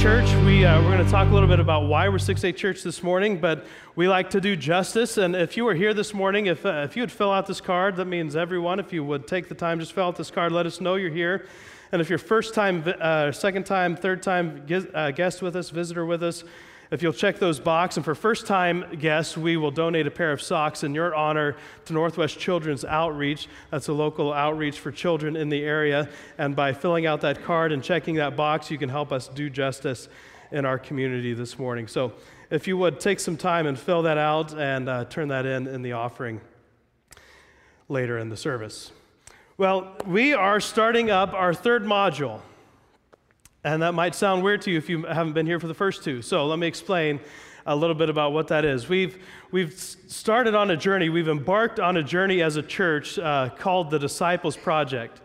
Church. We, uh, we're going to talk a little bit about why we're 6 8 Church this morning, but we like to do justice. And if you were here this morning, if, uh, if you would fill out this card, that means everyone, if you would take the time, just fill out this card, let us know you're here. And if you're first time, uh, second time, third time uh, guest with us, visitor with us, if you'll check those boxes, and for first time guests, we will donate a pair of socks in your honor to Northwest Children's Outreach. That's a local outreach for children in the area. And by filling out that card and checking that box, you can help us do justice in our community this morning. So if you would take some time and fill that out and uh, turn that in in the offering later in the service. Well, we are starting up our third module. And that might sound weird to you if you haven't been here for the first two. So let me explain a little bit about what that is. We've, we've started on a journey, we've embarked on a journey as a church uh, called the Disciples Project.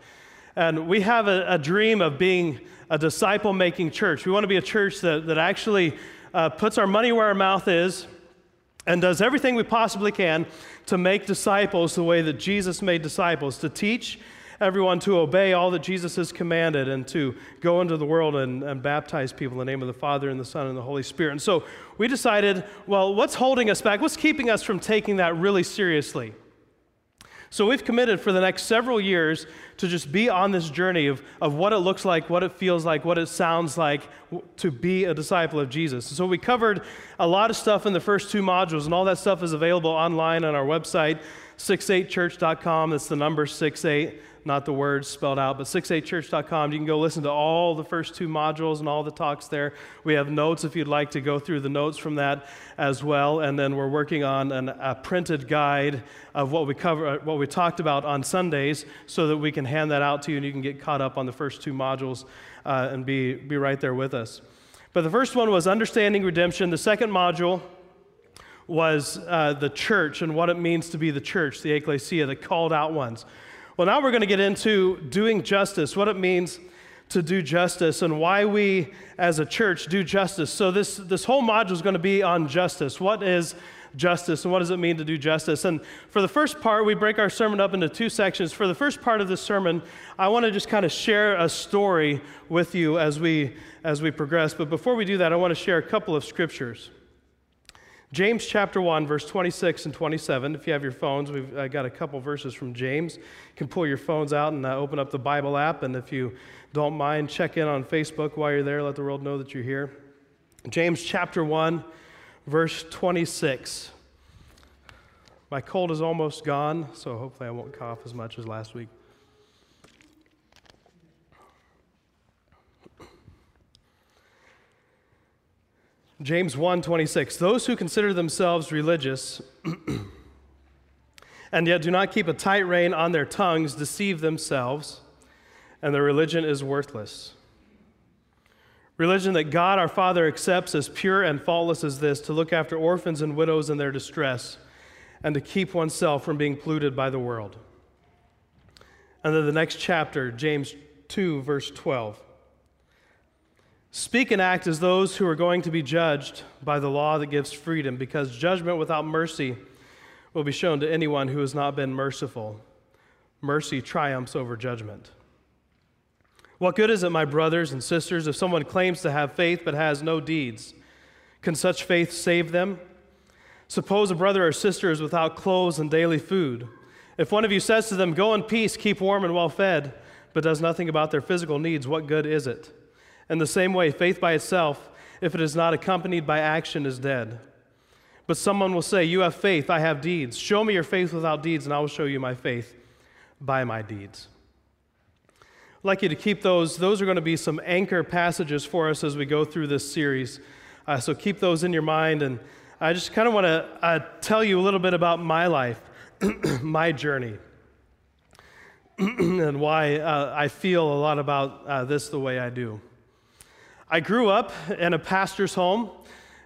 And we have a, a dream of being a disciple making church. We want to be a church that, that actually uh, puts our money where our mouth is and does everything we possibly can to make disciples the way that Jesus made disciples, to teach everyone to obey all that Jesus has commanded and to go into the world and, and baptize people in the name of the Father and the Son and the Holy Spirit. And so we decided, well, what's holding us back? What's keeping us from taking that really seriously? So we've committed for the next several years to just be on this journey of, of what it looks like, what it feels like, what it sounds like to be a disciple of Jesus. So we covered a lot of stuff in the first two modules, and all that stuff is available online on our website, 68church.com. That's the number 68 not the words spelled out, but 68church.com. You can go listen to all the first two modules and all the talks there. We have notes if you'd like to go through the notes from that as well. And then we're working on an, a printed guide of what we cover, uh, what we talked about on Sundays, so that we can hand that out to you and you can get caught up on the first two modules uh, and be, be right there with us. But the first one was understanding redemption. The second module was uh, the church and what it means to be the church, the ecclesia, the called out ones. Well, now we're going to get into doing justice, what it means to do justice, and why we as a church do justice. So, this, this whole module is going to be on justice. What is justice, and what does it mean to do justice? And for the first part, we break our sermon up into two sections. For the first part of this sermon, I want to just kind of share a story with you as we, as we progress. But before we do that, I want to share a couple of scriptures. James chapter 1, verse 26 and 27. If you have your phones, we've uh, got a couple verses from James. You can pull your phones out and uh, open up the Bible app. And if you don't mind, check in on Facebook while you're there. Let the world know that you're here. James chapter 1, verse 26. My cold is almost gone, so hopefully I won't cough as much as last week. James 1:26 Those who consider themselves religious and yet do not keep a tight rein on their tongues deceive themselves and their religion is worthless. Religion that God our Father accepts as pure and faultless as this to look after orphans and widows in their distress and to keep oneself from being polluted by the world. And then the next chapter, James 2, verse 12. Speak and act as those who are going to be judged by the law that gives freedom, because judgment without mercy will be shown to anyone who has not been merciful. Mercy triumphs over judgment. What good is it, my brothers and sisters, if someone claims to have faith but has no deeds? Can such faith save them? Suppose a brother or sister is without clothes and daily food. If one of you says to them, Go in peace, keep warm and well fed, but does nothing about their physical needs, what good is it? In the same way, faith by itself, if it is not accompanied by action, is dead. But someone will say, You have faith, I have deeds. Show me your faith without deeds, and I will show you my faith by my deeds. I'd like you to keep those. Those are going to be some anchor passages for us as we go through this series. Uh, so keep those in your mind. And I just kind of want to uh, tell you a little bit about my life, my journey, and why uh, I feel a lot about uh, this the way I do. I grew up in a pastor's home,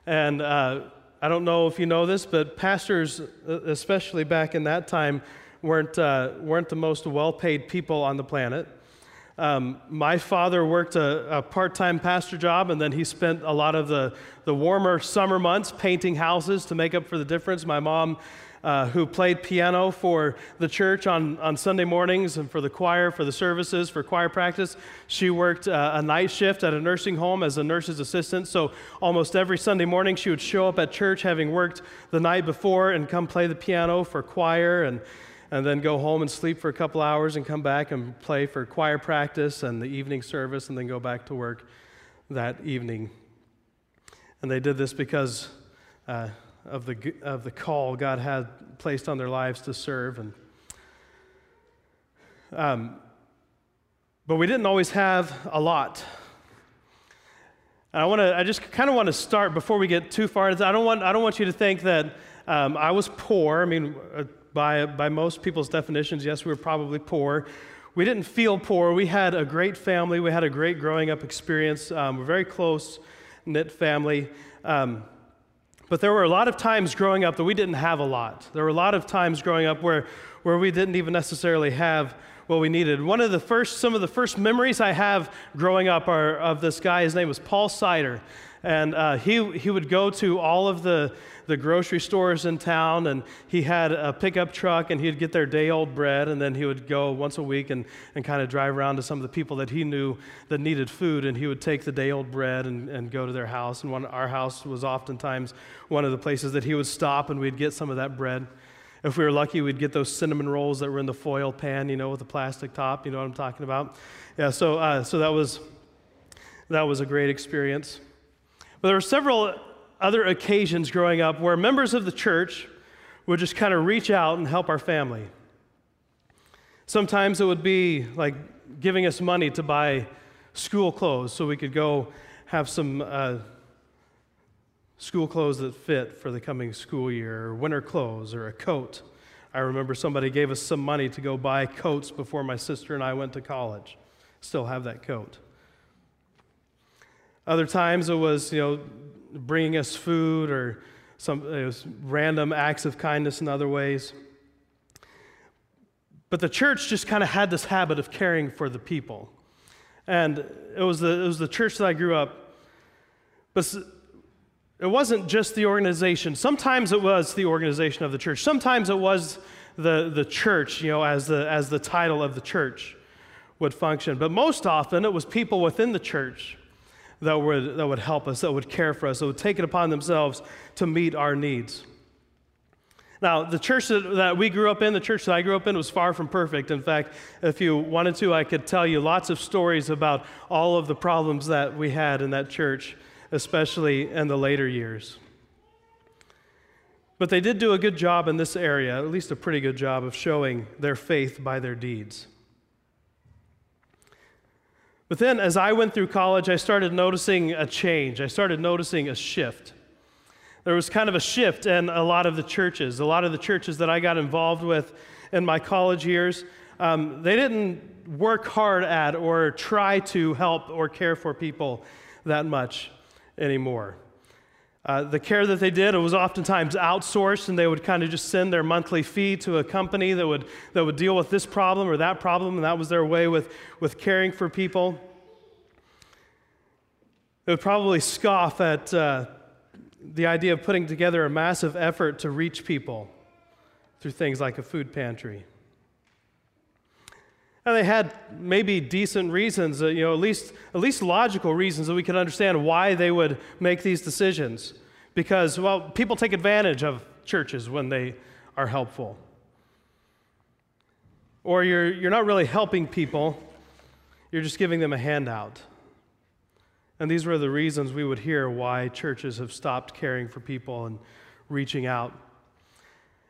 and uh, I don't know if you know this, but pastors, uh, especially back in that time, weren't, uh, weren't the most well paid people on the planet. Um, my father worked a, a part time pastor job, and then he spent a lot of the, the warmer summer months painting houses to make up for the difference. My mom uh, who played piano for the church on, on Sunday mornings and for the choir, for the services, for choir practice. She worked uh, a night shift at a nursing home as a nurse's assistant. So almost every Sunday morning, she would show up at church having worked the night before and come play the piano for choir and, and then go home and sleep for a couple hours and come back and play for choir practice and the evening service and then go back to work that evening. And they did this because. Uh, of the, of the call God had placed on their lives to serve. And, um, but we didn't always have a lot. I want to, I just kind of want to start before we get too far. I don't want, I don't want you to think that um, I was poor. I mean, uh, by, by most people's definitions, yes, we were probably poor. We didn't feel poor. We had a great family. We had a great growing up experience. Um, we're very close knit family. Um, but there were a lot of times growing up that we didn't have a lot. There were a lot of times growing up where, where we didn't even necessarily have what we needed. One of the first, some of the first memories I have growing up are of this guy. His name was Paul Sider. And uh, he, he would go to all of the, the grocery stores in town, and he had a pickup truck, and he'd get their day old bread, and then he would go once a week and, and kind of drive around to some of the people that he knew that needed food, and he would take the day old bread and, and go to their house. And one, our house was oftentimes one of the places that he would stop, and we'd get some of that bread. If we were lucky, we'd get those cinnamon rolls that were in the foil pan, you know, with the plastic top. You know what I'm talking about? Yeah. So, uh, so that was that was a great experience. But there were several other occasions growing up where members of the church would just kind of reach out and help our family. Sometimes it would be like giving us money to buy school clothes so we could go have some uh, school clothes that fit for the coming school year, or winter clothes, or a coat. I remember somebody gave us some money to go buy coats before my sister and I went to college. Still have that coat. Other times it was, you know, bringing us food or some it was random acts of kindness in other ways. But the church just kind of had this habit of caring for the people. And it was the, it was the church that I grew up. But it wasn't just the organization. Sometimes it was the organization of the church. Sometimes it was the, the church, you know, as the, as the title of the church would function. But most often it was people within the church that would, that would help us, that would care for us, that would take it upon themselves to meet our needs. Now, the church that, we grew up in, the church that I grew up in, was far from perfect. In fact, if you wanted to, I could tell you lots of stories about all of the problems that we had in that church, especially in the later years. But they did do a good job in this area, at least a pretty good job, of showing their faith by their deeds. But then, as I went through college, I started noticing a change. I started noticing a shift. There was kind of a shift in a lot of the churches. A lot of the churches that I got involved with in my college years, um, they didn't work hard at or try to help or care for people that much anymore. Uh, the care that they did it was oftentimes outsourced, and they would kind of just send their monthly fee to a company that would, that would deal with this problem or that problem, and that was their way with, with caring for people. They would probably scoff at uh, the idea of putting together a massive effort to reach people through things like a food pantry. And they had maybe decent reasons, uh, you know, at least, at least logical reasons that we could understand why they would make these decisions. Because, well, people take advantage of churches when they are helpful. Or you're, you're not really helping people, you're just giving them a handout. And these were the reasons we would hear why churches have stopped caring for people and reaching out.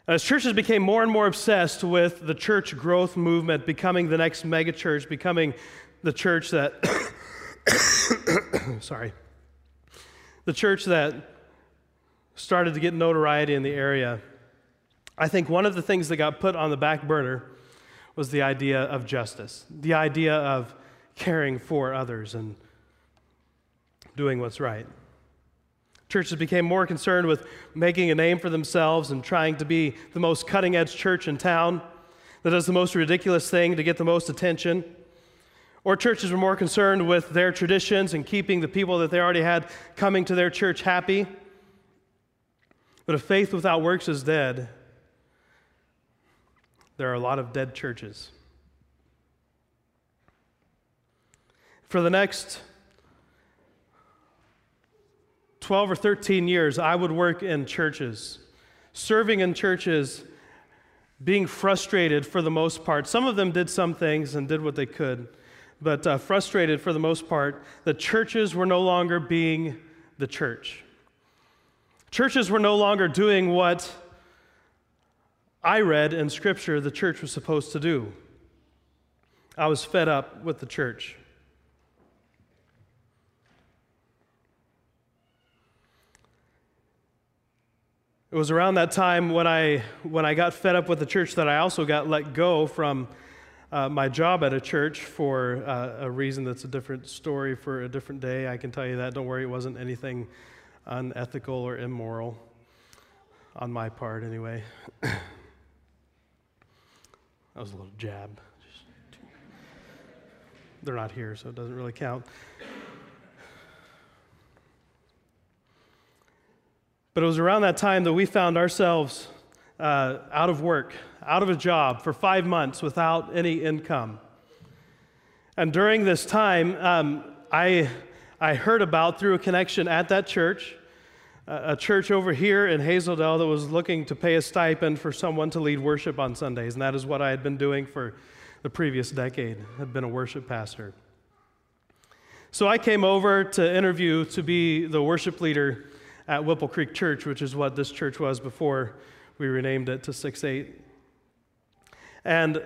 As churches became more and more obsessed with the church growth movement, becoming the next megachurch, becoming the church that, sorry, the church that started to get notoriety in the area, I think one of the things that got put on the back burner was the idea of justice, the idea of caring for others and doing what's right. Churches became more concerned with making a name for themselves and trying to be the most cutting edge church in town that does the most ridiculous thing to get the most attention. Or churches were more concerned with their traditions and keeping the people that they already had coming to their church happy. But if faith without works is dead, there are a lot of dead churches. For the next 12 or 13 years, I would work in churches, serving in churches, being frustrated for the most part. Some of them did some things and did what they could, but uh, frustrated for the most part The churches were no longer being the church. Churches were no longer doing what I read in Scripture the church was supposed to do. I was fed up with the church. It was around that time when I, when I got fed up with the church that I also got let go from uh, my job at a church for uh, a reason that's a different story for a different day. I can tell you that. Don't worry, it wasn't anything unethical or immoral on my part, anyway. that was a little jab. They're not here, so it doesn't really count. But it was around that time that we found ourselves uh, out of work, out of a job for five months without any income. And during this time, um, I, I heard about through a connection at that church, a church over here in Hazel Dell that was looking to pay a stipend for someone to lead worship on Sundays. And that is what I had been doing for the previous decade, had been a worship pastor. So I came over to interview to be the worship leader at Whipple Creek Church, which is what this church was before we renamed it to 6 8. And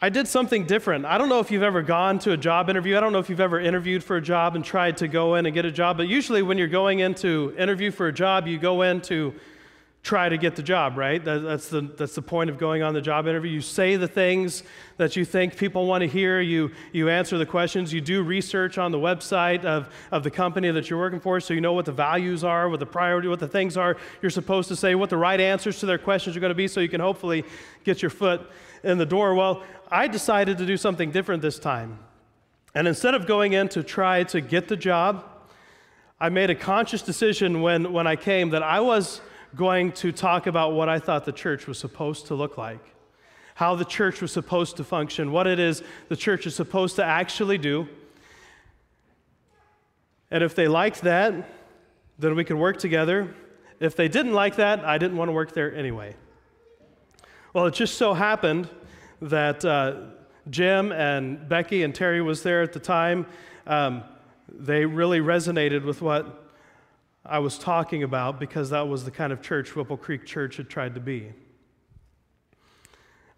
I did something different. I don't know if you've ever gone to a job interview. I don't know if you've ever interviewed for a job and tried to go in and get a job, but usually when you're going in to interview for a job, you go in to try to get the job, right? that's, the, that's the point of going on the job interview. You say the things that you think people want to hear, you, you answer the questions, you do research on the website of, of the company that you're working for so you know what the values are, what the priority, what the things are you're supposed to say, what the right answers to their questions are going to be so you can hopefully get your foot in the door. Well, I decided to do something different this time. And instead of going in to try to get the job, I made a conscious decision when, when I came that I was going to talk about what I thought the church was supposed to look like, how the church was supposed to function, what it is the church is supposed to actually do. And if they liked that, then we could work together. If they didn't like that, I didn't want to work there anyway. Well, it just so happened that uh, Jim and Becky and Terry was there at the time. Um, they really resonated with what I was talking about because that was the kind of church Whipple Creek Church had tried to be.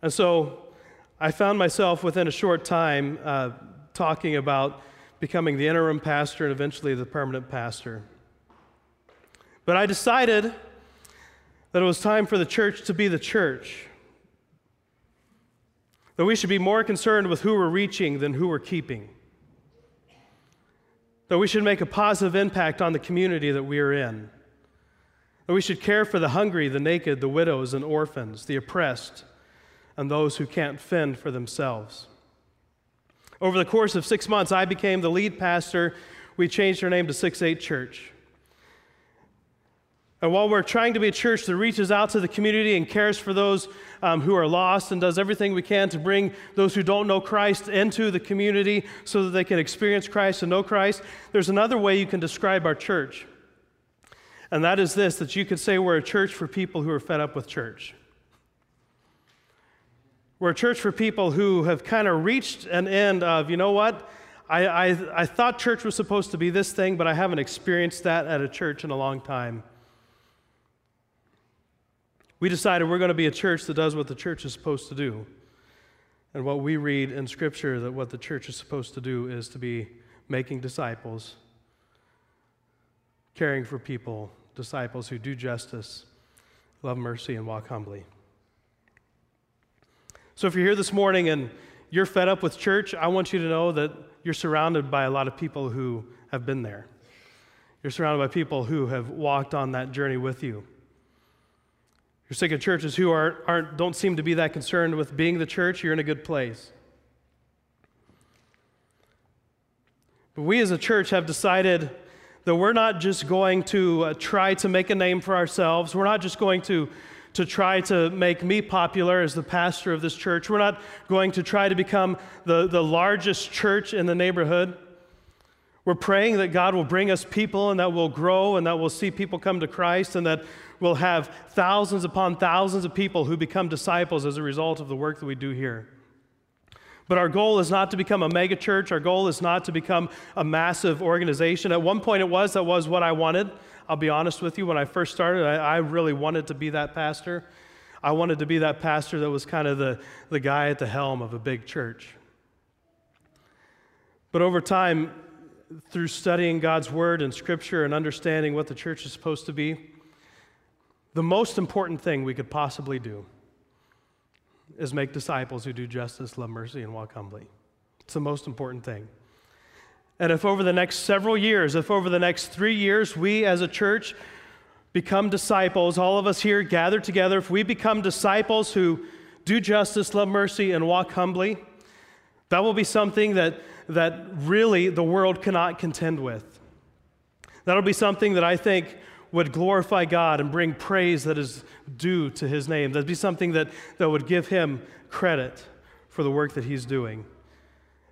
And so I found myself within a short time uh, talking about becoming the interim pastor and eventually the permanent pastor. But I decided that it was time for the church to be the church. That we should be more concerned with who we're reaching than who we're keeping that we should make a positive impact on the community that we are in, that we should care for the hungry, the naked, the widows and orphans, the oppressed, and those who can't fend for themselves. Over the course of six months, I became the lead pastor. We changed our name to 6 8 Church. And while we're trying to be a church that reaches out to the community and cares for those um, who are lost and does everything we can to bring those who don't know Christ into the community so that they can experience Christ and know Christ, there's another way you can describe our church. And that is this that you could say we're a church for people who are fed up with church. We're a church for people who have kind of reached an end of, you know what? I, I, I thought church was supposed to be this thing, but I haven't experienced that at a church in a long time. We decided we're going to be a church that does what the church is supposed to do. And what we read in Scripture that what the church is supposed to do is to be making disciples, caring for people, disciples who do justice, love mercy, and walk humbly. So if you're here this morning and you're fed up with church, I want you to know that you're surrounded by a lot of people who have been there. You're surrounded by people who have walked on that journey with you. You're sick of churches who aren't, aren't, don't seem to be that concerned with being the church, you're in a good place. But we as a church have decided that we're not just going to uh, try to make a name for ourselves. We're not just going to to try to make me popular as the pastor of this church. We're not going to try to become the, the largest church in the neighborhood. We're praying that God will bring us people and that we'll grow and that we'll see people come to Christ and that we'll have thousands upon thousands of people who become disciples as a result of the work that we do here. But our goal is not to become a mega church. Our goal is not to become a massive organization. At one point, it was, that was what I wanted. I'll be honest with you, when I first started, I, I really wanted to be that pastor. I wanted to be that pastor that was kind of the, the guy at the helm of a big church. But over time, through studying God's word and scripture and understanding what the church is supposed to be, the most important thing we could possibly do is make disciples who do justice, love mercy, and walk humbly. It's the most important thing. And if over the next several years, if over the next three years, we as a church become disciples, all of us here gathered together, if we become disciples who do justice, love mercy, and walk humbly, that will be something that, that really the world cannot contend with. That'll be something that I think would glorify God and bring praise that is due to his name. That'd be something that, that would give him credit for the work that he's doing.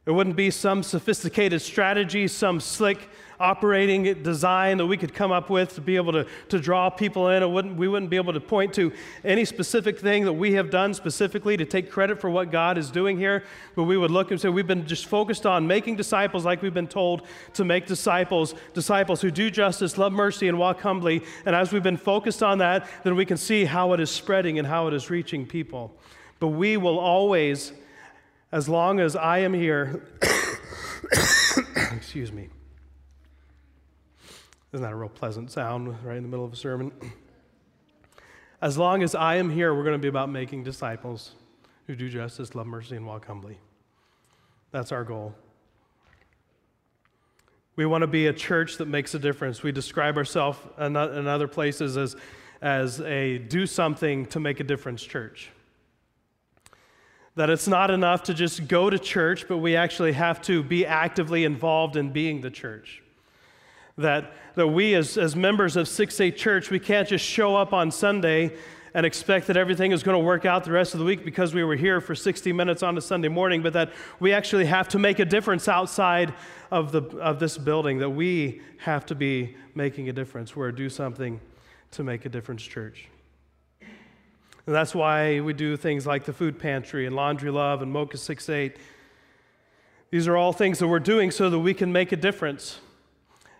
It wouldn't be some sophisticated strategy, some slick operating design that we could come up with to be able to, to draw people in. It wouldn't, we wouldn't be able to point to any specific thing that we have done specifically to take credit for what God is doing here, but we would look and say, we've been just focused on making disciples like we've been told to make disciples, disciples who do justice, love mercy, and walk humbly. And as we've been focused on that, then we can see how it is spreading and how it is reaching people. But we will always as long as I am here, excuse me. Isn't that a real pleasant sound right in the middle of a sermon? As long as I am here, we're going to be about making disciples who do justice, love mercy, and walk humbly. That's our goal. We want to be a church that makes a difference. We describe ourselves in other places as, as a do something to make a difference church. That it's not enough to just go to church, but we actually have to be actively involved in being the church. That, that we, as, as members of 6 8 Church, we can't just show up on Sunday and expect that everything is going to work out the rest of the week because we were here for 60 minutes on a Sunday morning, but that we actually have to make a difference outside of, the, of this building, that we have to be making a difference. We're do something to make a difference, church. And that's why we do things like the food pantry and Laundry Love and Mocha 68. These are all things that we're doing so that we can make a difference.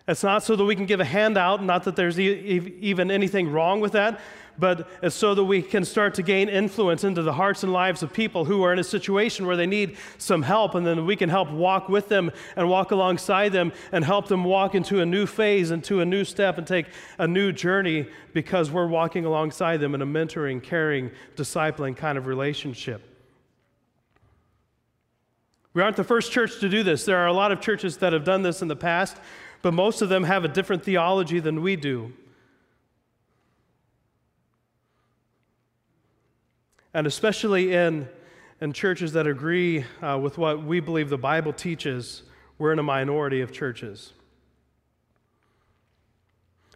It's not so that we can give a handout, not that there's e- even anything wrong with that, but it's so that we can start to gain influence into the hearts and lives of people who are in a situation where they need some help, and then we can help walk with them and walk alongside them and help them walk into a new phase, into a new step, and take a new journey because we're walking alongside them in a mentoring, caring, discipling kind of relationship. We aren't the first church to do this. There are a lot of churches that have done this in the past, but most of them have a different theology than we do. and especially in, in churches that agree uh, with what we believe the Bible teaches, we're in a minority of churches.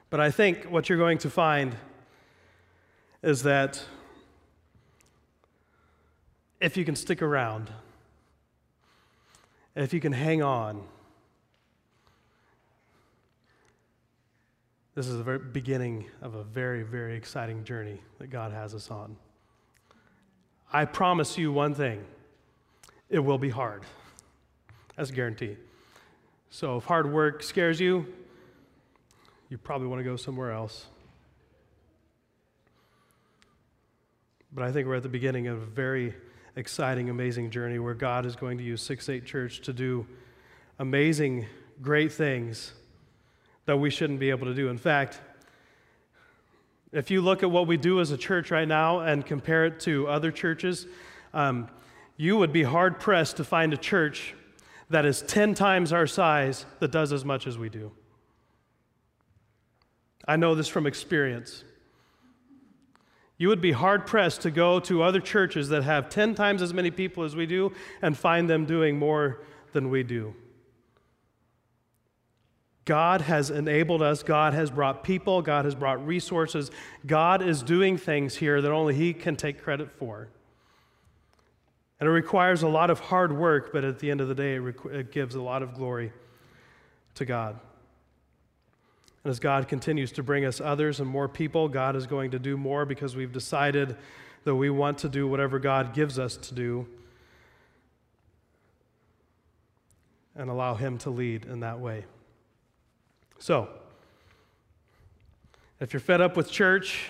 But I think what you're going to find is that if you can stick around, if you can hang on, this is the very beginning of a very, very exciting journey that God has us on. I promise you one thing it will be hard. That's a guarantee. So if hard work scares you, you probably want to go somewhere else. But I think we're at the beginning of a very exciting, amazing journey where God is going to use 6 8 Church to do amazing, great things that we shouldn't be able to do. In fact, if you look at what we do as a church right now and compare it to other churches, um, you would be hard pressed to find a church that is 10 times our size that does as much as we do. I know this from experience. You would be hard pressed to go to other churches that have 10 times as many people as we do and find them doing more than we do. God has enabled us. God has brought people. God has brought resources. God is doing things here that only He can take credit for. And it requires a lot of hard work, but at the end of the day, it, requ- it gives a lot of glory to God. And as God continues to bring us others and more people, God is going to do more because we've decided that we want to do whatever God gives us to do and allow Him to lead in that way. So, if you're fed up with church,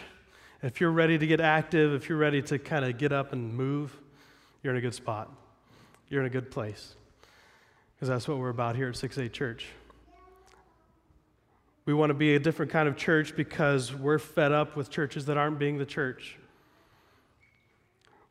if you're ready to get active, if you're ready to kind of get up and move, you're in a good spot. You're in a good place. Because that's what we're about here at 6 8 Church. We want to be a different kind of church because we're fed up with churches that aren't being the church.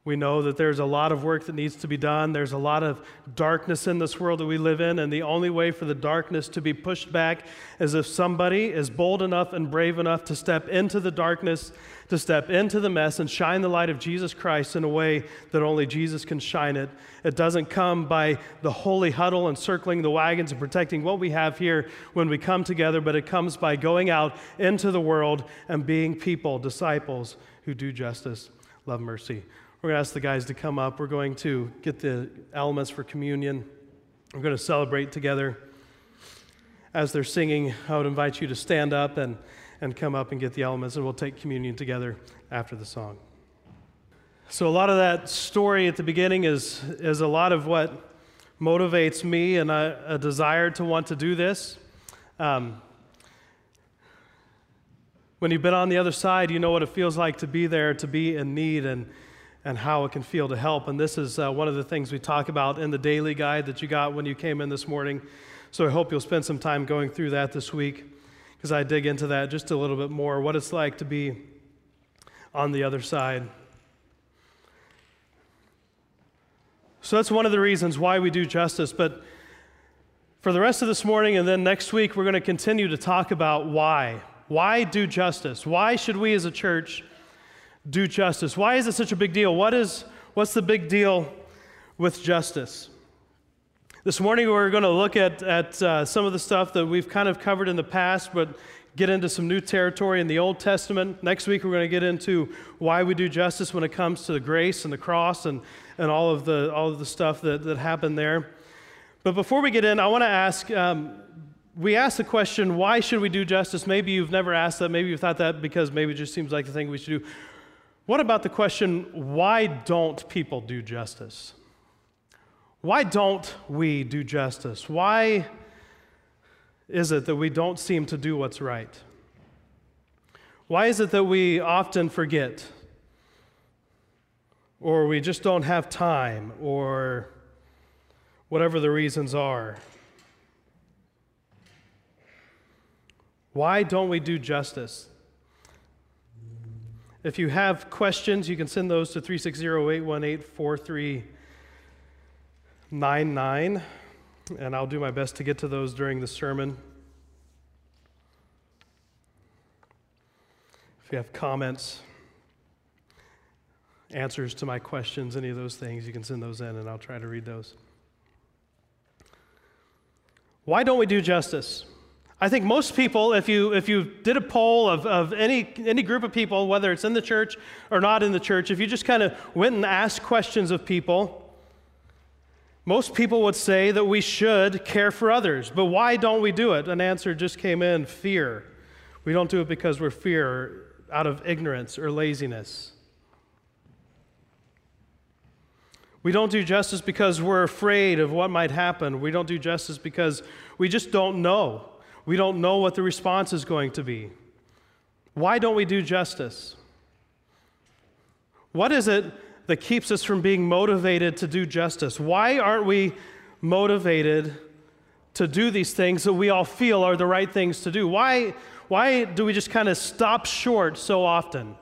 We know that there's a lot of work that needs to be done. There's a lot of darkness in this world that we live in, and the only way for the darkness to be pushed back is if somebody is bold enough and brave enough to step into the darkness, to step into the mess, and shine the light of Jesus Christ in a way that only Jesus can shine it. It doesn't come by the holy huddle and circling the wagons and protecting what we have here when we come together, but it comes by going out into the world and being people, disciples who do justice, love mercy. We're going to ask the guys to come up. We're going to get the elements for communion. We're going to celebrate together. As they're singing, I would invite you to stand up and, and come up and get the elements, and we'll take communion together after the song. So, a lot of that story at the beginning is, is a lot of what motivates me and a, a desire to want to do this. Um, when you've been on the other side, you know what it feels like to be there, to be in need, and and how it can feel to help. And this is uh, one of the things we talk about in the daily guide that you got when you came in this morning. So I hope you'll spend some time going through that this week because I dig into that just a little bit more what it's like to be on the other side. So that's one of the reasons why we do justice. But for the rest of this morning and then next week, we're going to continue to talk about why. Why do justice? Why should we as a church? Do justice. Why is it such a big deal? What is, what's the big deal with justice? This morning, we're going to look at, at uh, some of the stuff that we've kind of covered in the past, but get into some new territory in the Old Testament. Next week, we're going to get into why we do justice when it comes to the grace and the cross and, and all, of the, all of the stuff that, that happened there. But before we get in, I want to ask um, we ask the question, why should we do justice? Maybe you've never asked that. Maybe you thought that because maybe it just seems like the thing we should do. What about the question why don't people do justice? Why don't we do justice? Why is it that we don't seem to do what's right? Why is it that we often forget? Or we just don't have time, or whatever the reasons are? Why don't we do justice? If you have questions, you can send those to 360 818 4399, and I'll do my best to get to those during the sermon. If you have comments, answers to my questions, any of those things, you can send those in, and I'll try to read those. Why don't we do justice? I think most people, if you, if you did a poll of, of any, any group of people, whether it's in the church or not in the church, if you just kind of went and asked questions of people, most people would say that we should care for others. But why don't we do it? An answer just came in fear. We don't do it because we're fear, out of ignorance or laziness. We don't do justice because we're afraid of what might happen. We don't do justice because we just don't know. We don't know what the response is going to be. Why don't we do justice? What is it that keeps us from being motivated to do justice? Why aren't we motivated to do these things that we all feel are the right things to do? Why, why do we just kind of stop short so often?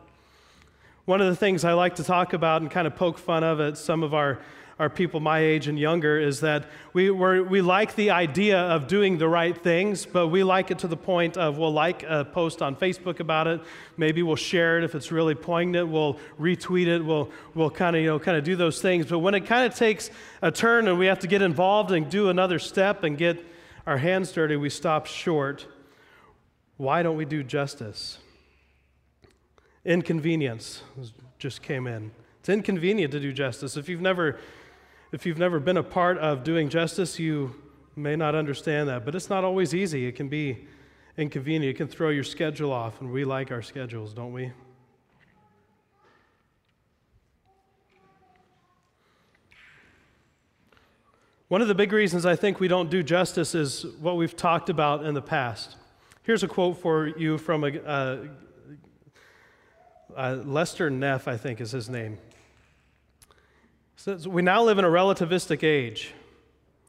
One of the things I like to talk about and kind of poke fun of at some of our are people my age and younger is that we, we like the idea of doing the right things, but we like it to the point of we'll like a post on Facebook about it. Maybe we'll share it if it's really poignant. We'll retweet it. We'll, we'll kind of, you know, kind of do those things. But when it kind of takes a turn and we have to get involved and do another step and get our hands dirty, we stop short. Why don't we do justice? Inconvenience just came in. It's inconvenient to do justice. If you've never if you've never been a part of doing justice, you may not understand that, but it's not always easy. It can be inconvenient. It can throw your schedule off, and we like our schedules, don't we? One of the big reasons I think we don't do justice is what we've talked about in the past. Here's a quote for you from a, uh, uh, Lester Neff, I think is his name. We now live in a relativistic age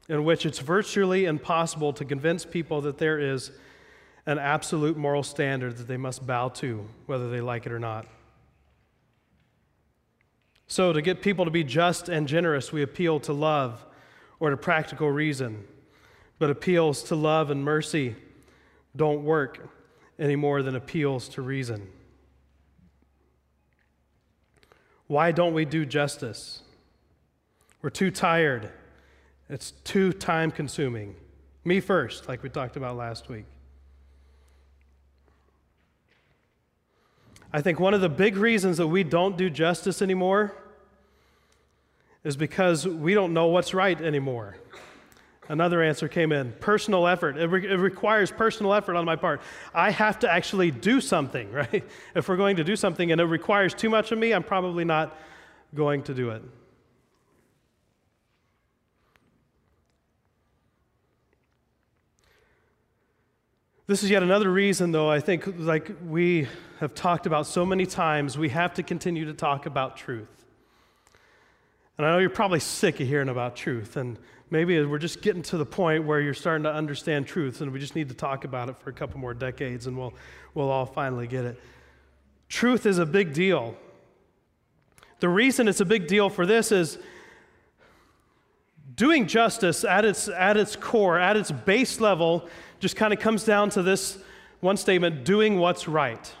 in which it's virtually impossible to convince people that there is an absolute moral standard that they must bow to, whether they like it or not. So, to get people to be just and generous, we appeal to love or to practical reason. But appeals to love and mercy don't work any more than appeals to reason. Why don't we do justice? We're too tired. It's too time consuming. Me first, like we talked about last week. I think one of the big reasons that we don't do justice anymore is because we don't know what's right anymore. Another answer came in personal effort. It, re- it, requires personal effort on my part. I have to actually do something, right? If we're going to do something and it requires too much of me, I'm probably not going to do it. This is yet another reason, though, I think, like we have talked about so many times, we have to continue to talk about truth. And I know you're probably sick of hearing about truth, and maybe we're just getting to the point where you're starting to understand truth, and we just need to talk about it for a couple more decades, and we'll, we'll all finally get it. Truth is a big deal. The reason it's a big deal for this is doing justice at its, at its core, at its base level, just kind of comes down to this one statement doing what's right.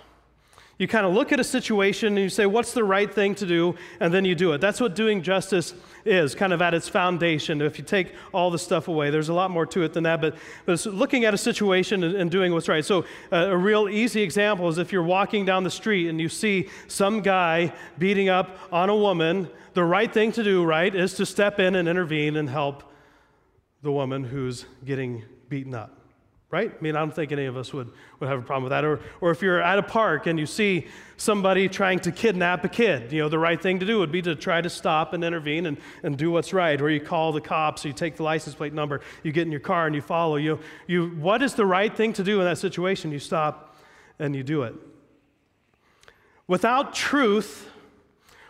You kind of look at a situation and you say, what's the right thing to do? And then you do it. That's what doing justice is, kind of at its foundation. If you take all the stuff away, there's a lot more to it than that, but, but it's looking at a situation and, and doing what's right. So, uh, a real easy example is if you're walking down the street and you see some guy beating up on a woman, the right thing to do, right, is to step in and intervene and help the woman who's getting beaten up right? I mean, I don't think any of us would, would have a problem with that. Or, or if you're at a park and you see somebody trying to kidnap a kid, you know, the right thing to do would be to try to stop and intervene and, and do what's right. Or you call the cops, or you take the license plate number, you get in your car and you follow. You, you, what is the right thing to do in that situation? You stop and you do it. Without truth,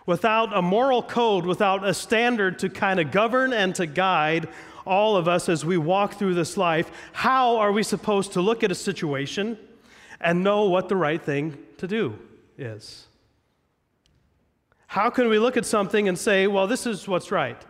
without a moral code, without a standard to kind of govern and to guide all of us as we walk through this life, how are we supposed to look at a situation and know what the right thing to do is? How can we look at something and say, well, this is what's right?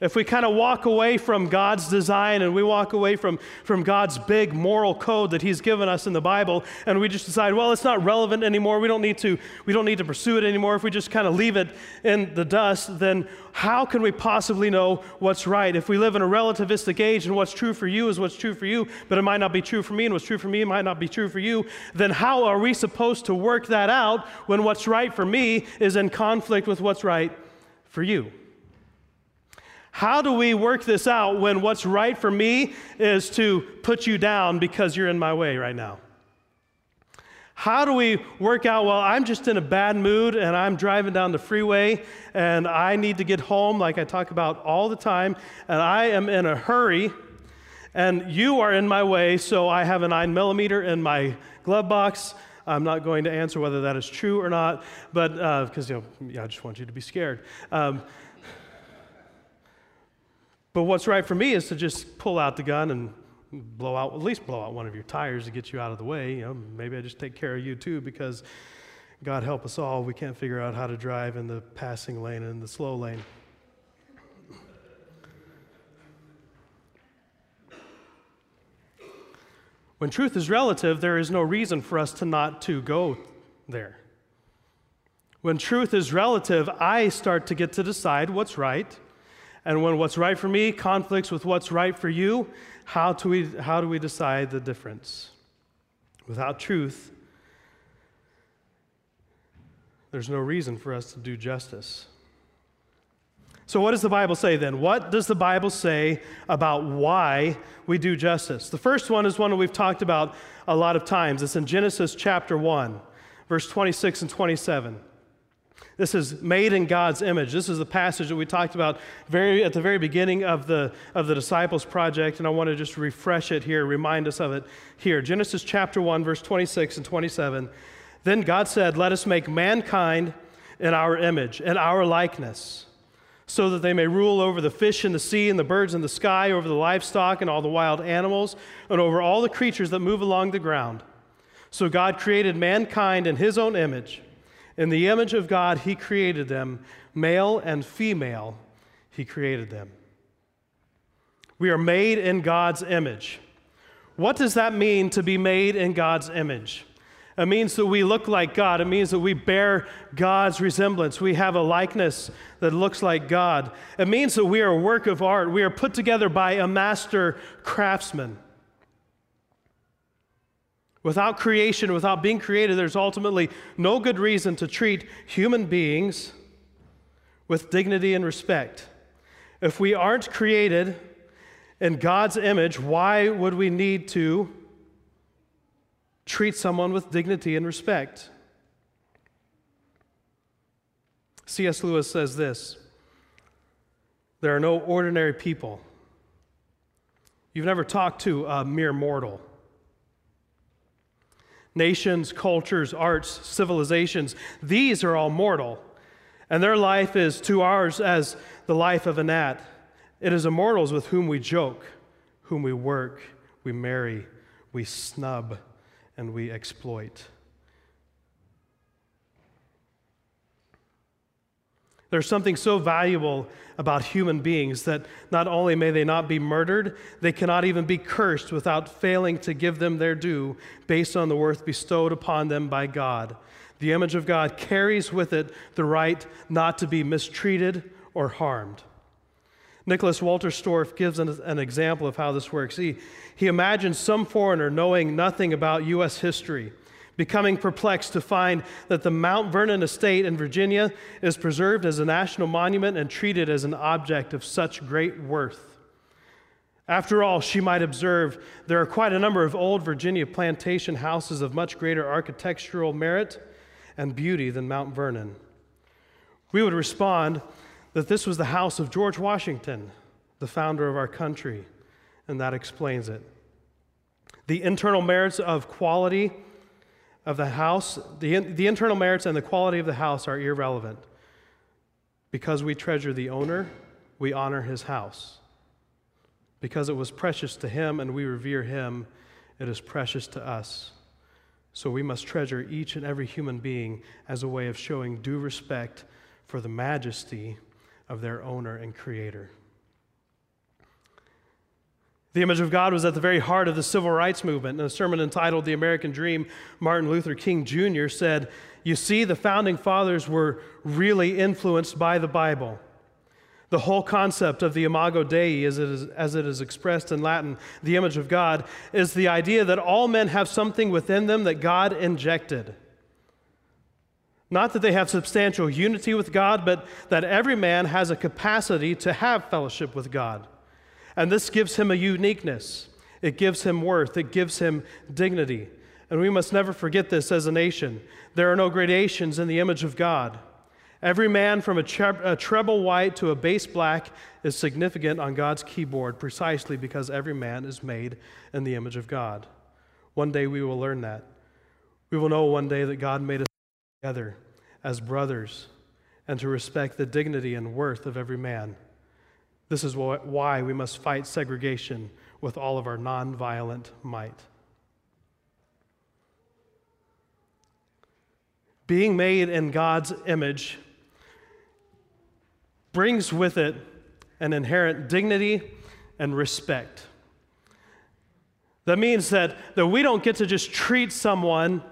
If we kind of walk away from God's design and we walk away from, from God's big moral code that He's given us in the Bible, and we just decide, well, it's not relevant anymore, we don't need to, we don't need to pursue it anymore, if we just kind of leave it in the dust, then how can we possibly know what's right? If we live in a relativistic age and what's true for you is what's true for you, but it might not be true for me, and what's true for me might not be true for you, then how are we supposed to work that out when what's right for me is in conflict with what's right for you? How do we work this out when what's right for me is to put you down because you're in my way right now? How do we work out, well, I'm just in a bad mood and I'm driving down the freeway and I need to get home, like I talk about all the time, and I am in a hurry and you are in my way, so I have a nine millimeter in my glove box. I'm not going to answer whether that is true or not, but because uh, you know, I just want you to be scared. Um, but what's right for me is to just pull out the gun and blow out, at least blow out one of your tires to get you out of the way. You know, maybe I just take care of you too because God help us all, we can't figure out how to drive in the passing lane and the slow lane. When truth is relative, there is no reason for us to not to go there. When truth is relative, I start to get to decide what's right And when what's right for me conflicts with what's right for you, how do we, how do we decide the difference? Without truth, there's no reason for us to do justice. So, what does the Bible say then? What does the Bible say about why we do justice? The first one is one we've talked about a lot of times. It's in Genesis chapter 1, verse 26 and 27. This is made in God's image. This is the passage that we talked about very, at the very beginning of the, of the Disciples Project, and I want to just refresh it here, remind us of it here. Genesis chapter 1, verse 26 and 27. Then God said, Let us make mankind in our image, in our likeness, so that they may rule over the fish in the sea and the birds in the sky, over the livestock and all the wild animals, and over all the creatures that move along the ground. So God created mankind in his own image. In the image of God, he created them, male and female, he created them. We are made in God's image. What does that mean to be made in God's image? It means that we look like God. It means that we bear God's resemblance. We have a likeness that looks like God. It means that we are a work of art. We are put together by a master craftsman. Without creation, without being created, there's ultimately no good reason to treat human beings with dignity and respect. If we aren't created in God's image, why would we need to treat someone with dignity and respect. C.S. Lewis says this There are no ordinary people. You've never talked to a mere mortal. Nations, cultures, arts, civilizations, these are all mortal. And their life is to ours as the life of a gnat. It is immortals with whom we joke, whom we work, we marry, we snub, and we exploit. There's something so valuable about human beings that not only may they not be murdered, they cannot even be cursed without failing to give them their due based on the worth bestowed upon them by God. The image of God carries with it the right not to be mistreated or harmed. Nicholas Wolterstorff gives an, an, example of how this works. He, he imagines some foreigner knowing nothing about U.S. history, becoming perplexed to find that the Mount Vernon estate in Virginia is preserved as a national monument and treated as an object of such great worth. After all, she might observe, there are quite a number of old Virginia plantation houses of much greater architectural merit and beauty than Mount Vernon. We would respond, that this was the house of George Washington, the founder of our country, and that explains it. The internal merits of quality of the house, the, the internal merits and the quality of the house are irrelevant. Because we treasure the owner, we honor his house. Because it was precious to him and we revere him, it is precious to us. So we must treasure each and every human being as a way of showing due respect for the majesty of their owner and creator. The image of God was at the very heart of the civil rights movement. In a sermon entitled The American Dream, Martin Luther King Jr. said, You see, the founding fathers were really influenced by the Bible. The whole concept of the imago Dei, as it, is, as it is expressed in Latin, the image of God, is the idea that all men have something within them that God injected. Not that they have substantial unity with God, but that every man has a capacity to have fellowship with God. And this gives him a uniqueness, it gives him worth, it gives him dignity. And we must never forget this as a nation. There are no gradations in the image of God. Every man from a, tre- a treble white to a bass black is significant on God's keyboard precisely because every man is made in the image of God. One day we will learn that. We will know one day that God made us together as brothers and to respect the dignity and worth of every man. This is why we must fight segregation with all of our nonviolent might. Being made in God's image brings with it an inherent dignity and respect. That means that, that we don't get to just treat someone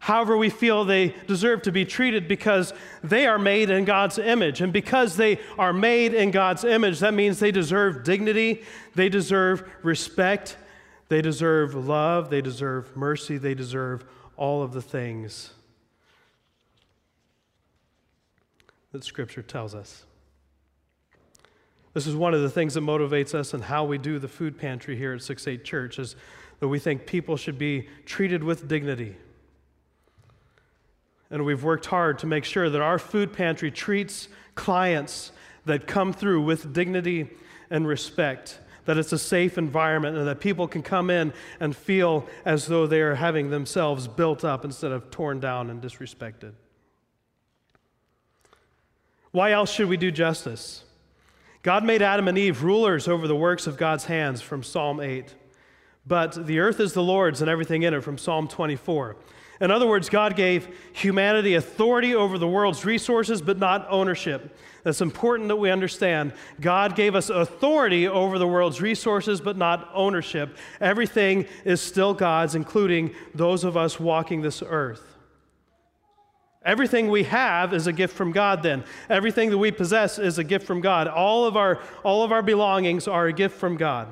however we feel they deserve to be treated because they are made in God's image. And because they are made in God's image, that means they deserve dignity, they deserve respect, they deserve love, they deserve mercy, they deserve all of the things that Scripture tells us. This is one of the things that motivates us and how we do the food pantry here at 6 8 Church is that we think people should be treated with dignity. And we've worked hard to make sure that our food pantry treats clients that come through with dignity and respect, that it's a safe environment, and that people can come in and feel as though they are having themselves built up instead of torn down and disrespected. Why else should we do justice? God made Adam and Eve rulers over the works of God's hands from Psalm 8. But the earth is the Lord's and everything in it from Psalm 24. In other words, God gave humanity authority over the world's resources, but not ownership. That's important that we understand. God gave us authority over the world's resources, but not ownership. Everything is still God's, including those of us walking this earth. Everything we have is a gift from God, then. Everything that we possess is a gift from God. All of our, all of our belongings are a gift from God.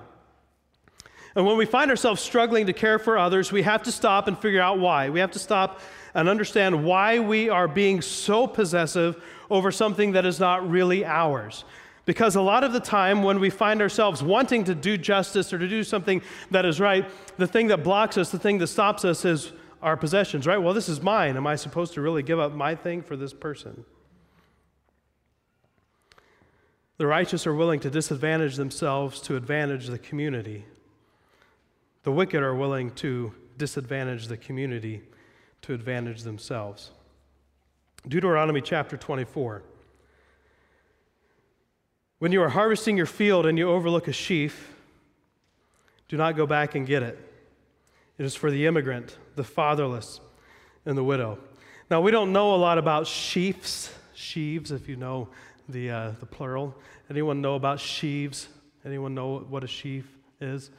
And when we find ourselves struggling to care for others, we have to stop and figure out why. We have to stop and understand why we are being so possessive over something that is not really ours. Because a lot of the time, when we find ourselves wanting to do justice or to do something that is right, the thing that blocks us, the thing that stops us is our possessions, right? Well, this is mine. Am I supposed to really give up my thing for this person? The righteous are willing to disadvantage themselves to advantage the community. The wicked are willing to disadvantage the community to advantage themselves. Deuteronomy chapter 24. When you are harvesting your field and you overlook a sheaf, do not go back and get it. It is for the immigrant, the fatherless, and the widow. Now, we don't know a lot about sheaves, sheaves, if you know the, uh, the plural. Anyone know about sheaves? Anyone know what a sheaf is?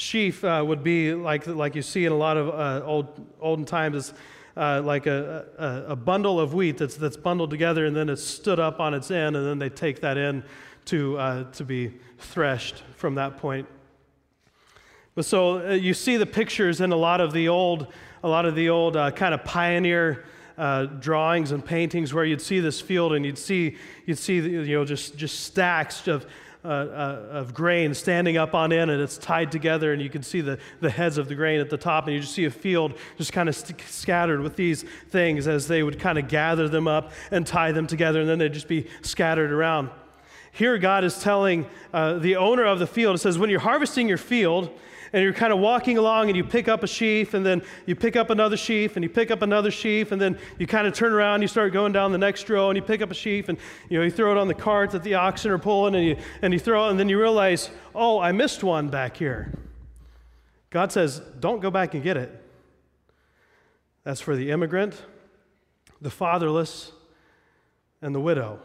Sheaf uh, would be like, like you see in a lot of uh, old, olden times, it's uh, like a, a, a, bundle of wheat that's, that's bundled together and then it's stood up on its end, and then they take that in to, uh, to be threshed from that point. But so uh, you see the pictures in a lot of the old, a lot of the old uh, kind of pioneer uh, drawings and paintings where you'd see this field and you'd see, you'd see you know, just, just stacks of, uh, uh, of grain standing up on end and it's tied together and you can see the, the heads of the grain at the top and you just see a field just kind of st- scattered with these things as they would kind of gather them up and tie them together and then they'd just be scattered around. Here god is telling uh, the owner of the field it says when you're harvesting your field and you're kind of walking along and you pick up a sheaf and then you pick up another sheaf and you pick up another sheaf and then you kind of turn around and you start going down the next row and you pick up a sheaf and you know you throw it on the cart that the oxen are pulling and you and you throw it and then you realize oh i missed one back here. God says don't go back and get it. That's for the immigrant the fatherless and the widow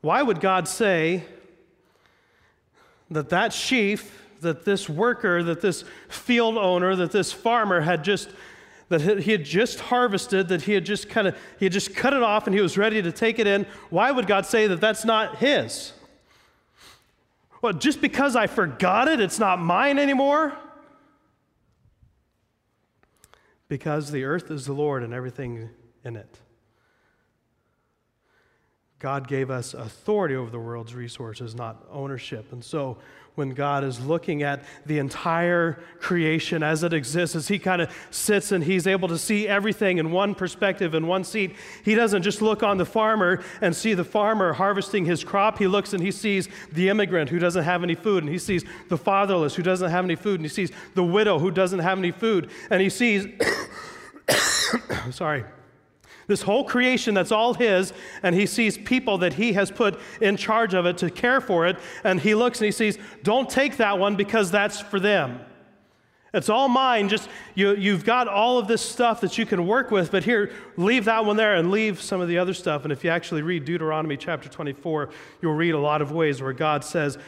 Why would God say that that sheaf, that this worker, that this field owner, that this farmer had just that he had just harvested, that he had just kind of he had just cut it off and he was ready to take it in. Why would God say that that's not his? Well, just because I forgot it, it's not mine anymore? Because the earth is the Lord and everything in it. God gave us authority over the world's resources, not ownership. And so when God is looking at the entire creation as it exists, as He kind of sits and He's able to see everything in one perspective, in one seat, He doesn't just look on the farmer and see the farmer harvesting his crop. He looks and He sees the immigrant who doesn't have any food, and He sees the fatherless who doesn't have any food, and He sees the widow who doesn't have any food, and He sees, sorry, this whole creation that's all his, and he sees people that he has put in charge of it to care for it, and he looks and he sees, don't take that one because that's for them. It's all mine. Just you, you've got all of this stuff that you can work with, but here, leave that one there and leave some of the other stuff. And if you actually read Deuteronomy chapter 24, you'll read a lot of ways where God says,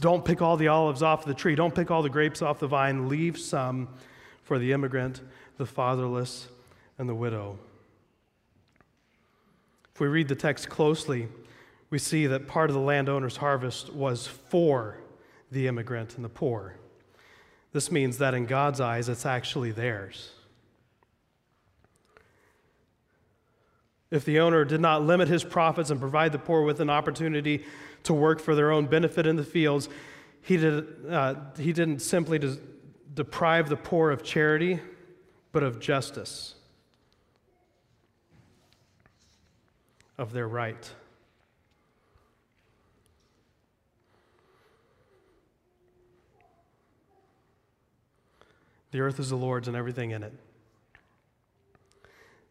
Don't pick all the olives off the tree. Don't pick all the grapes off the vine. Leave some for the immigrant, the fatherless, and the widow. If we read the text closely, we see that part of the landowner's harvest was for the immigrant and the poor. This means that in God's eyes, it's actually theirs. If the owner did not limit his profits and provide the poor with an opportunity to work for their own benefit in the fields, he, did, uh, he didn't simply des- deprive the poor of charity, but of justice, of their right. The earth is the Lord's and everything in it.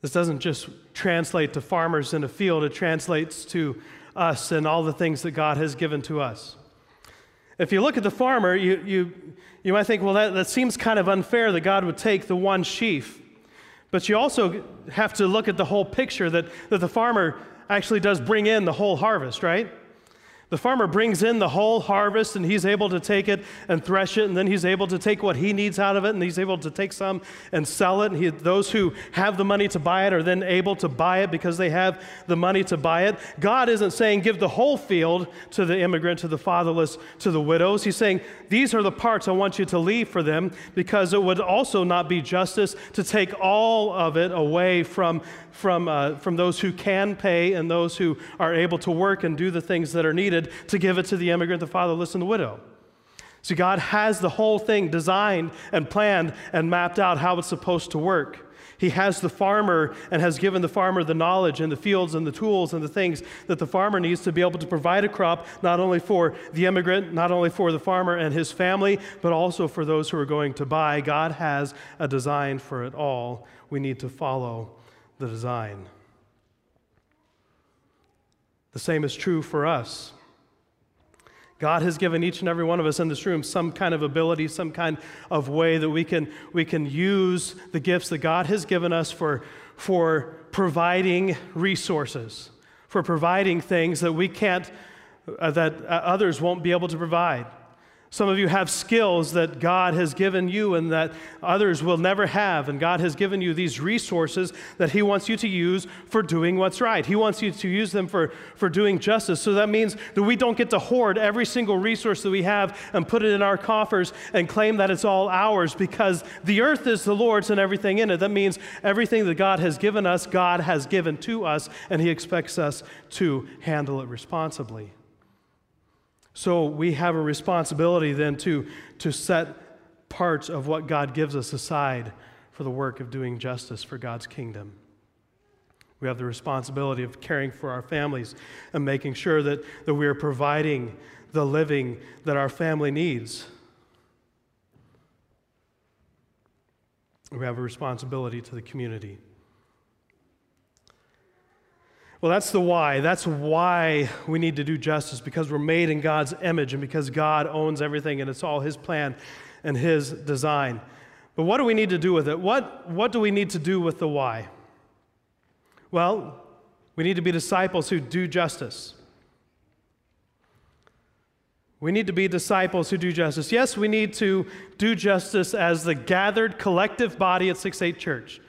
This doesn't just translate to farmers in a field, it translates to us and all the things that God has given to us. If you look at the farmer, you, you, you might think, well, that, that seems kind of unfair that God would take the one sheaf. But you also have to look at the whole picture that, that the farmer actually does bring in the whole harvest, right? The farmer brings in the whole harvest and he's able to take it and thresh it, and then he's able to take what he needs out of it, and he's able to take some and sell it. And he, those who have the money to buy it are then able to buy it because they have the money to buy it. God isn't saying give the whole field to the immigrant, to the fatherless, to the widows. He's saying these are the parts I want you to leave for them because it would also not be justice to take all of it away from, from, uh, from those who can pay and those who are able to work and do the things that are needed to give it to the immigrant, the fatherless, and the widow. See, God has the whole thing designed and planned and mapped out how it's supposed to work. He has the farmer and has given the farmer the knowledge and the fields and the tools and the things that the farmer needs to be able to provide a crop, not only for the immigrant, not only for the farmer and his family, but also for those who are going to buy. God has a design for it all. We need to follow the design. The same is true for us. God has given each and every one of us in this room some kind of ability, some kind of way that we can, we can use the gifts that God has given us for, for providing resources, for providing things that we can't, uh, that uh, others won't be able to provide. Some of you have skills that God has given you and that others will never have. And God has given you these resources that He wants you to use for doing what's right. He wants you to use them for, for doing justice. So that means that we don't get to hoard every single resource that we have and put it in our coffers and claim that it's all ours because the earth is the Lord's and everything in it. That means everything that God has given us, God has given to us, and He expects us to handle it responsibly. So we have a responsibility then to, to set parts of what God gives us aside for the work of doing justice for God's kingdom. We have the responsibility of caring for our families and making sure that, that we are providing the living that our family needs. We have a responsibility to the community. Well, that's the why. That's why we need to do justice because we're made in God's image and because God owns everything and it's all His plan and His design. But what do we need to do with it? What, what do we need to do with the why? Well, we need to be disciples who do justice. We need to be disciples who do justice. Yes, we need to do justice as the gathered collective body at 6 8 Church.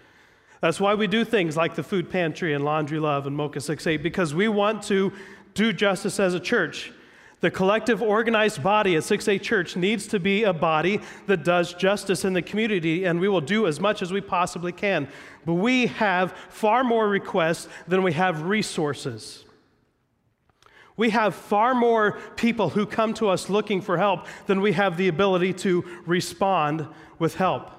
That's why we do things like the food pantry and laundry love and Mocha 6-8 because we want to do justice as a church. The collective organized body at 6-8 Church needs to be a body that does justice in the community, and we will do as much as we possibly can. But we have far more requests than we have resources. We have far more people who come to us looking for help than we have the ability to respond with help.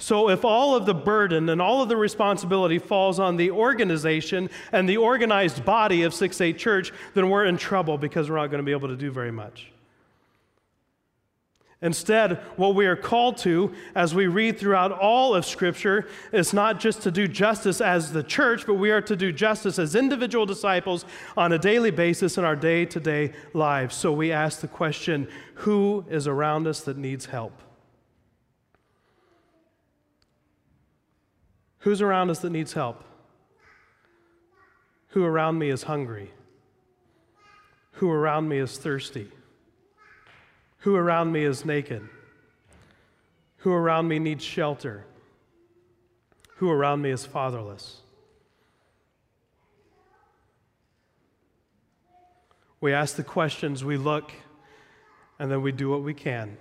So, if all of the burden and all of the responsibility falls on the organization and the organized body of 6 8 Church, then we're in trouble because we're not going to be able to do very much. Instead, what we are called to as we read throughout all of Scripture is not just to do justice as the church, but we are to do justice as individual disciples on a daily basis in our day to day lives. So we ask the question who is around us that needs help? Who's around us that needs help? Who around me is hungry? Who around me is thirsty? Who around me is naked? Who around me needs shelter? Who around me is fatherless? We ask the questions, we look, and then we do what we can.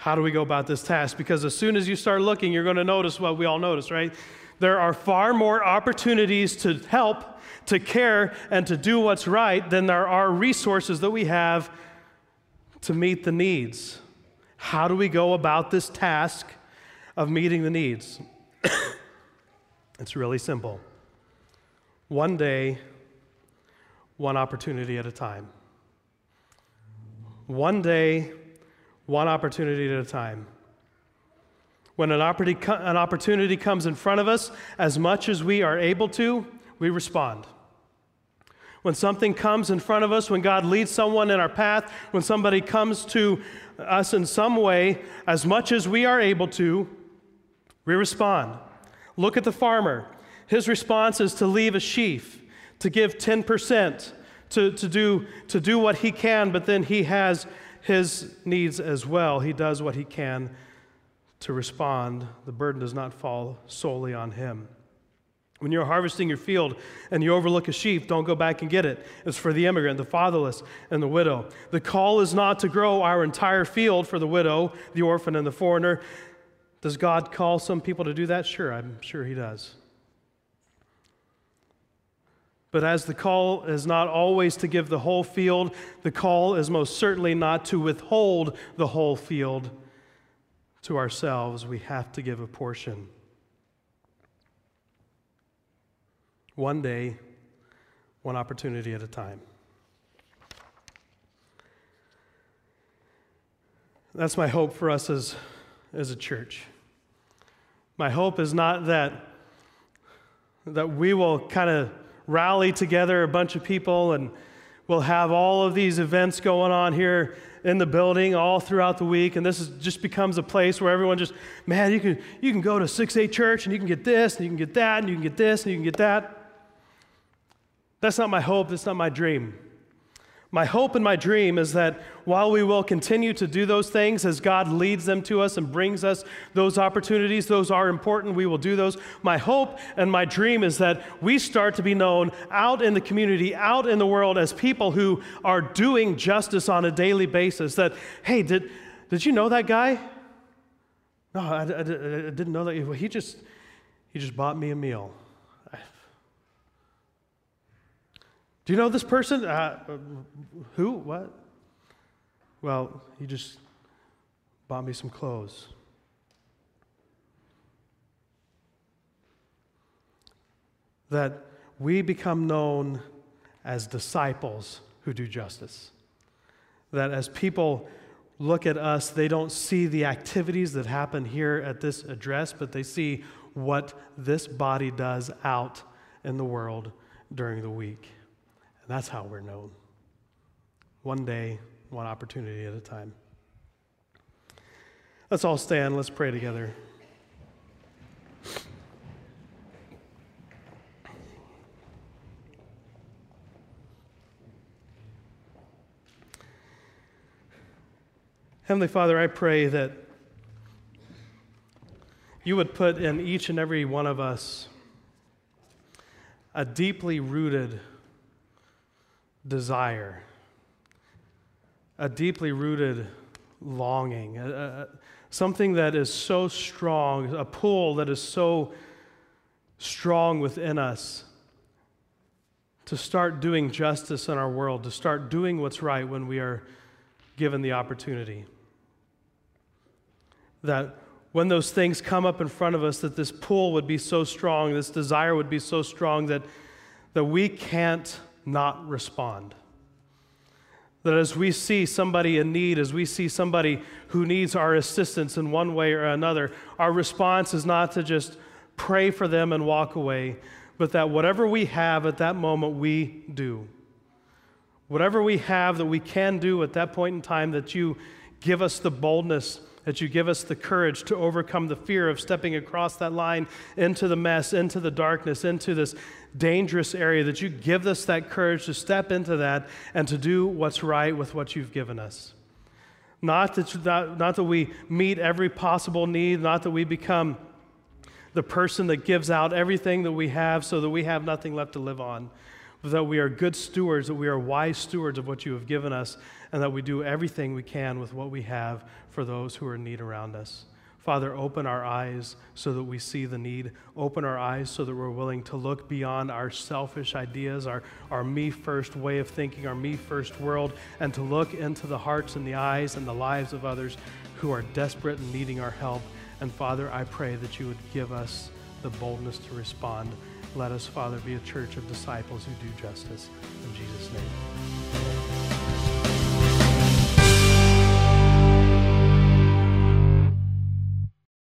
How do we go about this task? Because as soon as you start looking, you're going to notice what we all notice, right? There are far more opportunities to help, to care, and to do what's right than there are resources that we have to meet the needs. How do we go about this task of meeting the needs? it's really simple. One day, one opportunity at a time. One day, one opportunity at a time. When an opportunity, comes in front of us, as much as we are able to, we respond. When something comes in front of us, when God leads someone in our path, when somebody comes to us in some way, as much as we are able to, we respond. Look at the farmer. His response is to leave a sheaf to give 10%, to, to, do, to do what he can, but then he has his needs as well. He does what he can to respond. The burden does not fall solely on him. When you're harvesting your field and you overlook a sheep, don't go back and get it. It's for the immigrant, the fatherless, and the widow. The call is not to grow our entire field for the widow, the orphan, and the foreigner. Does God call some people to do that? Sure, I'm sure He does. But as the call is not always to give the whole field, the call is most certainly not to withhold the whole field to ourselves. We have to give a portion. One day, one opportunity at a time. That's my hope for us as, as a church. My hope is not that, that we will kind of rally together a bunch of people and we'll have all of these events going on here in the building all throughout the week. And this is, just becomes a place where everyone just man you can you can go to 6 8 church and you can get this and you can get that and you can get this and you can get that. That's not my hope. That's not my dream my hope and my dream is that while we will continue to do those things as God leads them to us and brings us those opportunities, those are important, we will do those. My hope and my dream is that we start to be known out in the community, out in the world as people who are doing justice on a daily basis. That, hey, did, did you know that guy? No, I, I, I didn't know that. He just, he just bought me a meal. Do you know this person? Uh, who? What? Well, he just bought me some clothes. That we become known as disciples who do justice. That as people look at us, they don't see the activities that happen here at this address, but they see what this body does out in the world during the week. That's how we're known. One day, one opportunity at a time. Let's all stand. Let's pray together. Heavenly Father, I pray that you would put in each and every one of us a deeply rooted desire, a deeply rooted longing, a, a, something that is so strong, a pull that is so strong within us to start doing justice in our world, to start doing what's right when we are given the opportunity. That when those things come up in front of us, that this pull would be so strong, this desire would be so strong that, that we can't not respond. That as we see somebody in need, as we see somebody who needs our assistance in one way or another, our response is not to just pray for them and walk away, but that whatever we have at that moment, we do. Whatever we have that we can do at that point in time, that you give us the boldness that you give us the courage to overcome the fear of stepping across that line into the mess, into the darkness, into this dangerous area, that you give us that courage to step into that and to do what's right with what you've given us. Not that, not, not that we meet every possible need, not that we become the person that gives out everything that we have so that we have nothing left to live on, but that we are good stewards, that we are wise stewards of what you have given us, and that we do everything we can with what we have for those who are in need around us. Father, open our eyes so that we see the need. Open our eyes so that we're willing to look beyond our selfish ideas, our, our me first way of thinking, our me first world, and to look into the hearts and the eyes and the lives of others who are desperate and needing our help. And Father, I pray that you would give us the boldness to respond. Let us, Father, be a church of disciples who do justice. In Jesus' name.